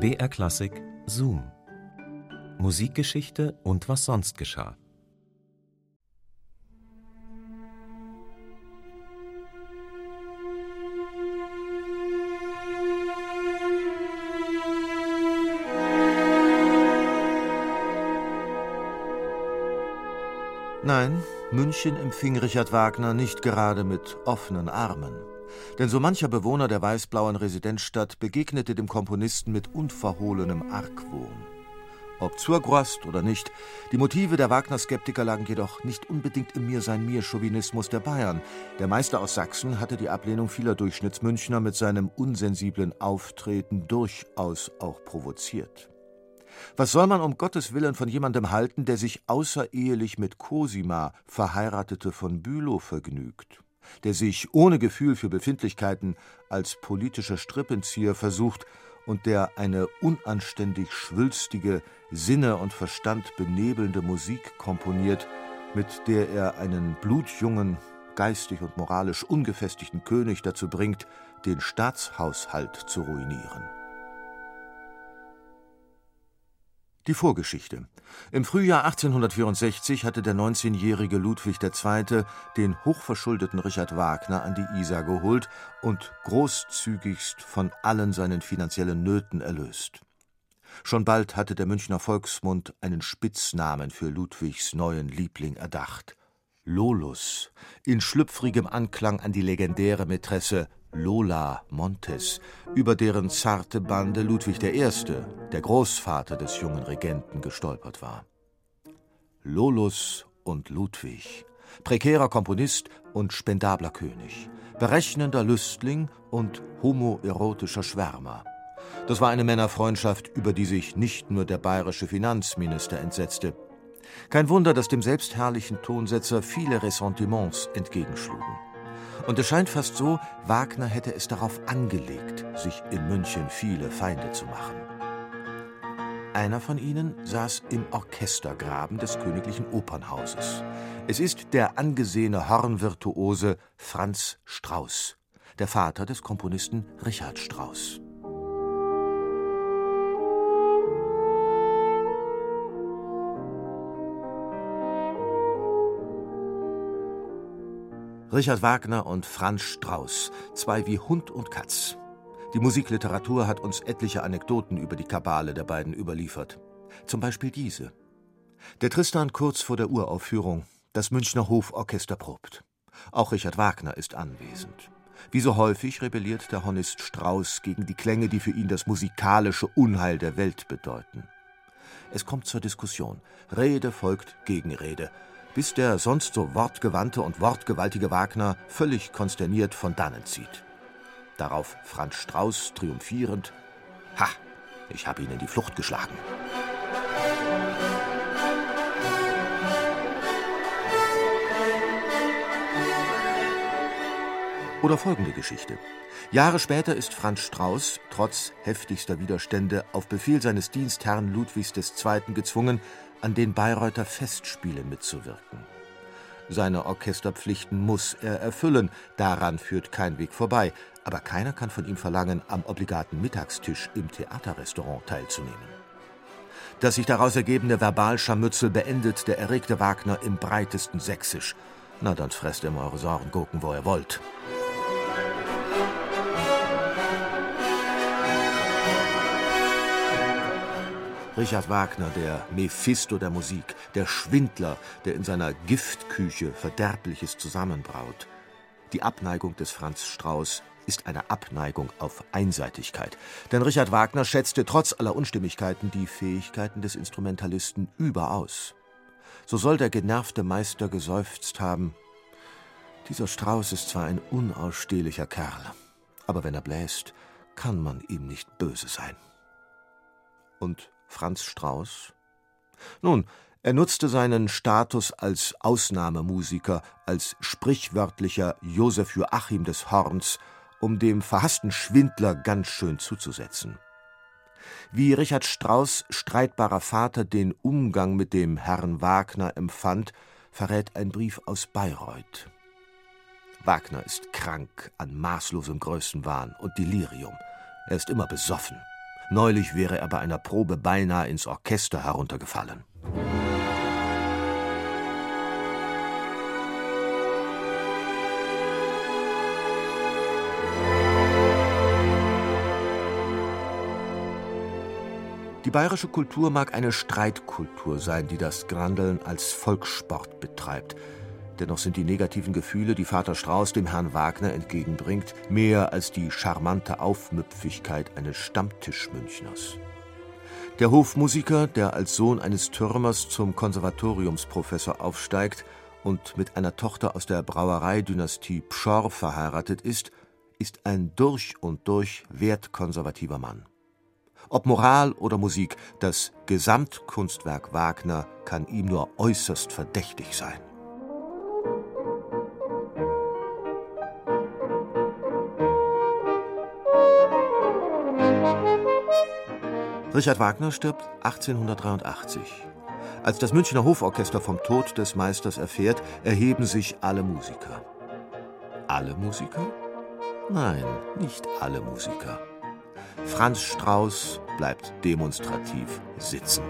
BR Klassik Zoom. Musikgeschichte und was sonst geschah. Nein, München empfing Richard Wagner nicht gerade mit offenen Armen. Denn so mancher Bewohner der weißblauen Residenzstadt begegnete dem Komponisten mit unverhohlenem Argwohn. Ob Zurgrost oder nicht, die Motive der Wagner-Skeptiker lagen jedoch nicht unbedingt im Mir-sein-mir-Chauvinismus der Bayern. Der Meister aus Sachsen hatte die Ablehnung vieler Durchschnittsmünchner mit seinem unsensiblen Auftreten durchaus auch provoziert. Was soll man um Gottes Willen von jemandem halten, der sich außerehelich mit Cosima, Verheiratete von Bülow, vergnügt? Der sich ohne Gefühl für Befindlichkeiten als politischer Strippenzieher versucht und der eine unanständig schwülstige, Sinne und Verstand benebelnde Musik komponiert, mit der er einen blutjungen, geistig und moralisch ungefestigten König dazu bringt, den Staatshaushalt zu ruinieren. Die Vorgeschichte. Im Frühjahr 1864 hatte der 19-jährige Ludwig II. den hochverschuldeten Richard Wagner an die Isar geholt und großzügigst von allen seinen finanziellen Nöten erlöst. Schon bald hatte der Münchner Volksmund einen Spitznamen für Ludwigs neuen Liebling erdacht. Lolus, in schlüpfrigem Anklang an die legendäre Mätresse Lola Montes, über deren zarte Bande Ludwig I., der Großvater des jungen Regenten, gestolpert war. Lolus und Ludwig, prekärer Komponist und spendabler König, berechnender Lüstling und homoerotischer Schwärmer. Das war eine Männerfreundschaft, über die sich nicht nur der bayerische Finanzminister entsetzte. Kein Wunder, dass dem selbstherrlichen Tonsetzer viele Ressentiments entgegenschlugen. Und es scheint fast so, Wagner hätte es darauf angelegt, sich in München viele Feinde zu machen. Einer von ihnen saß im Orchestergraben des Königlichen Opernhauses. Es ist der angesehene Hornvirtuose Franz Strauß, der Vater des Komponisten Richard Strauß. Richard Wagner und Franz Strauß, zwei wie Hund und Katz. Die Musikliteratur hat uns etliche Anekdoten über die Kabale der beiden überliefert. Zum Beispiel diese. Der Tristan kurz vor der Uraufführung. Das Münchner Hoforchester probt. Auch Richard Wagner ist anwesend. Wie so häufig rebelliert der Hornist Strauß gegen die Klänge, die für ihn das musikalische Unheil der Welt bedeuten. Es kommt zur Diskussion. Rede folgt Gegenrede bis der sonst so wortgewandte und wortgewaltige Wagner völlig konsterniert von dannen zieht. Darauf Franz Strauß triumphierend: Ha, ich habe ihn in die Flucht geschlagen. Oder folgende Geschichte. Jahre später ist Franz Strauß, trotz heftigster Widerstände, auf Befehl seines Dienstherrn Ludwigs II. gezwungen, an den Bayreuther Festspielen mitzuwirken. Seine Orchesterpflichten muss er erfüllen, daran führt kein Weg vorbei, aber keiner kann von ihm verlangen, am obligaten Mittagstisch im Theaterrestaurant teilzunehmen. Das sich daraus ergebende Verbalscharmützel beendet der erregte Wagner im breitesten Sächsisch. Na, dann fresst ihm eure Sorgengurken, wo ihr wollt. Richard Wagner, der Mephisto der Musik, der Schwindler, der in seiner Giftküche Verderbliches zusammenbraut. Die Abneigung des Franz Strauß ist eine Abneigung auf Einseitigkeit. Denn Richard Wagner schätzte trotz aller Unstimmigkeiten die Fähigkeiten des Instrumentalisten überaus. So soll der genervte Meister geseufzt haben: Dieser Strauß ist zwar ein unausstehlicher Kerl, aber wenn er bläst, kann man ihm nicht böse sein. Und Franz Strauß? Nun, er nutzte seinen Status als Ausnahmemusiker, als sprichwörtlicher Josef Joachim des Horns, um dem verhassten Schwindler ganz schön zuzusetzen. Wie Richard Strauß streitbarer Vater den Umgang mit dem Herrn Wagner empfand, verrät ein Brief aus Bayreuth. Wagner ist krank an maßlosem Größenwahn und Delirium. Er ist immer besoffen. Neulich wäre er bei einer Probe beinahe ins Orchester heruntergefallen. Die bayerische Kultur mag eine Streitkultur sein, die das Grandeln als Volkssport betreibt. Dennoch sind die negativen Gefühle, die Vater Strauß dem Herrn Wagner entgegenbringt, mehr als die charmante Aufmüpfigkeit eines Stammtischmünchners. Der Hofmusiker, der als Sohn eines Türmers zum Konservatoriumsprofessor aufsteigt und mit einer Tochter aus der Brauereidynastie Pschorr verheiratet ist, ist ein durch und durch wertkonservativer Mann. Ob Moral oder Musik, das Gesamtkunstwerk Wagner kann ihm nur äußerst verdächtig sein. Richard Wagner stirbt 1883. Als das Münchner Hoforchester vom Tod des Meisters erfährt, erheben sich alle Musiker. Alle Musiker? Nein, nicht alle Musiker. Franz Strauß bleibt demonstrativ sitzen.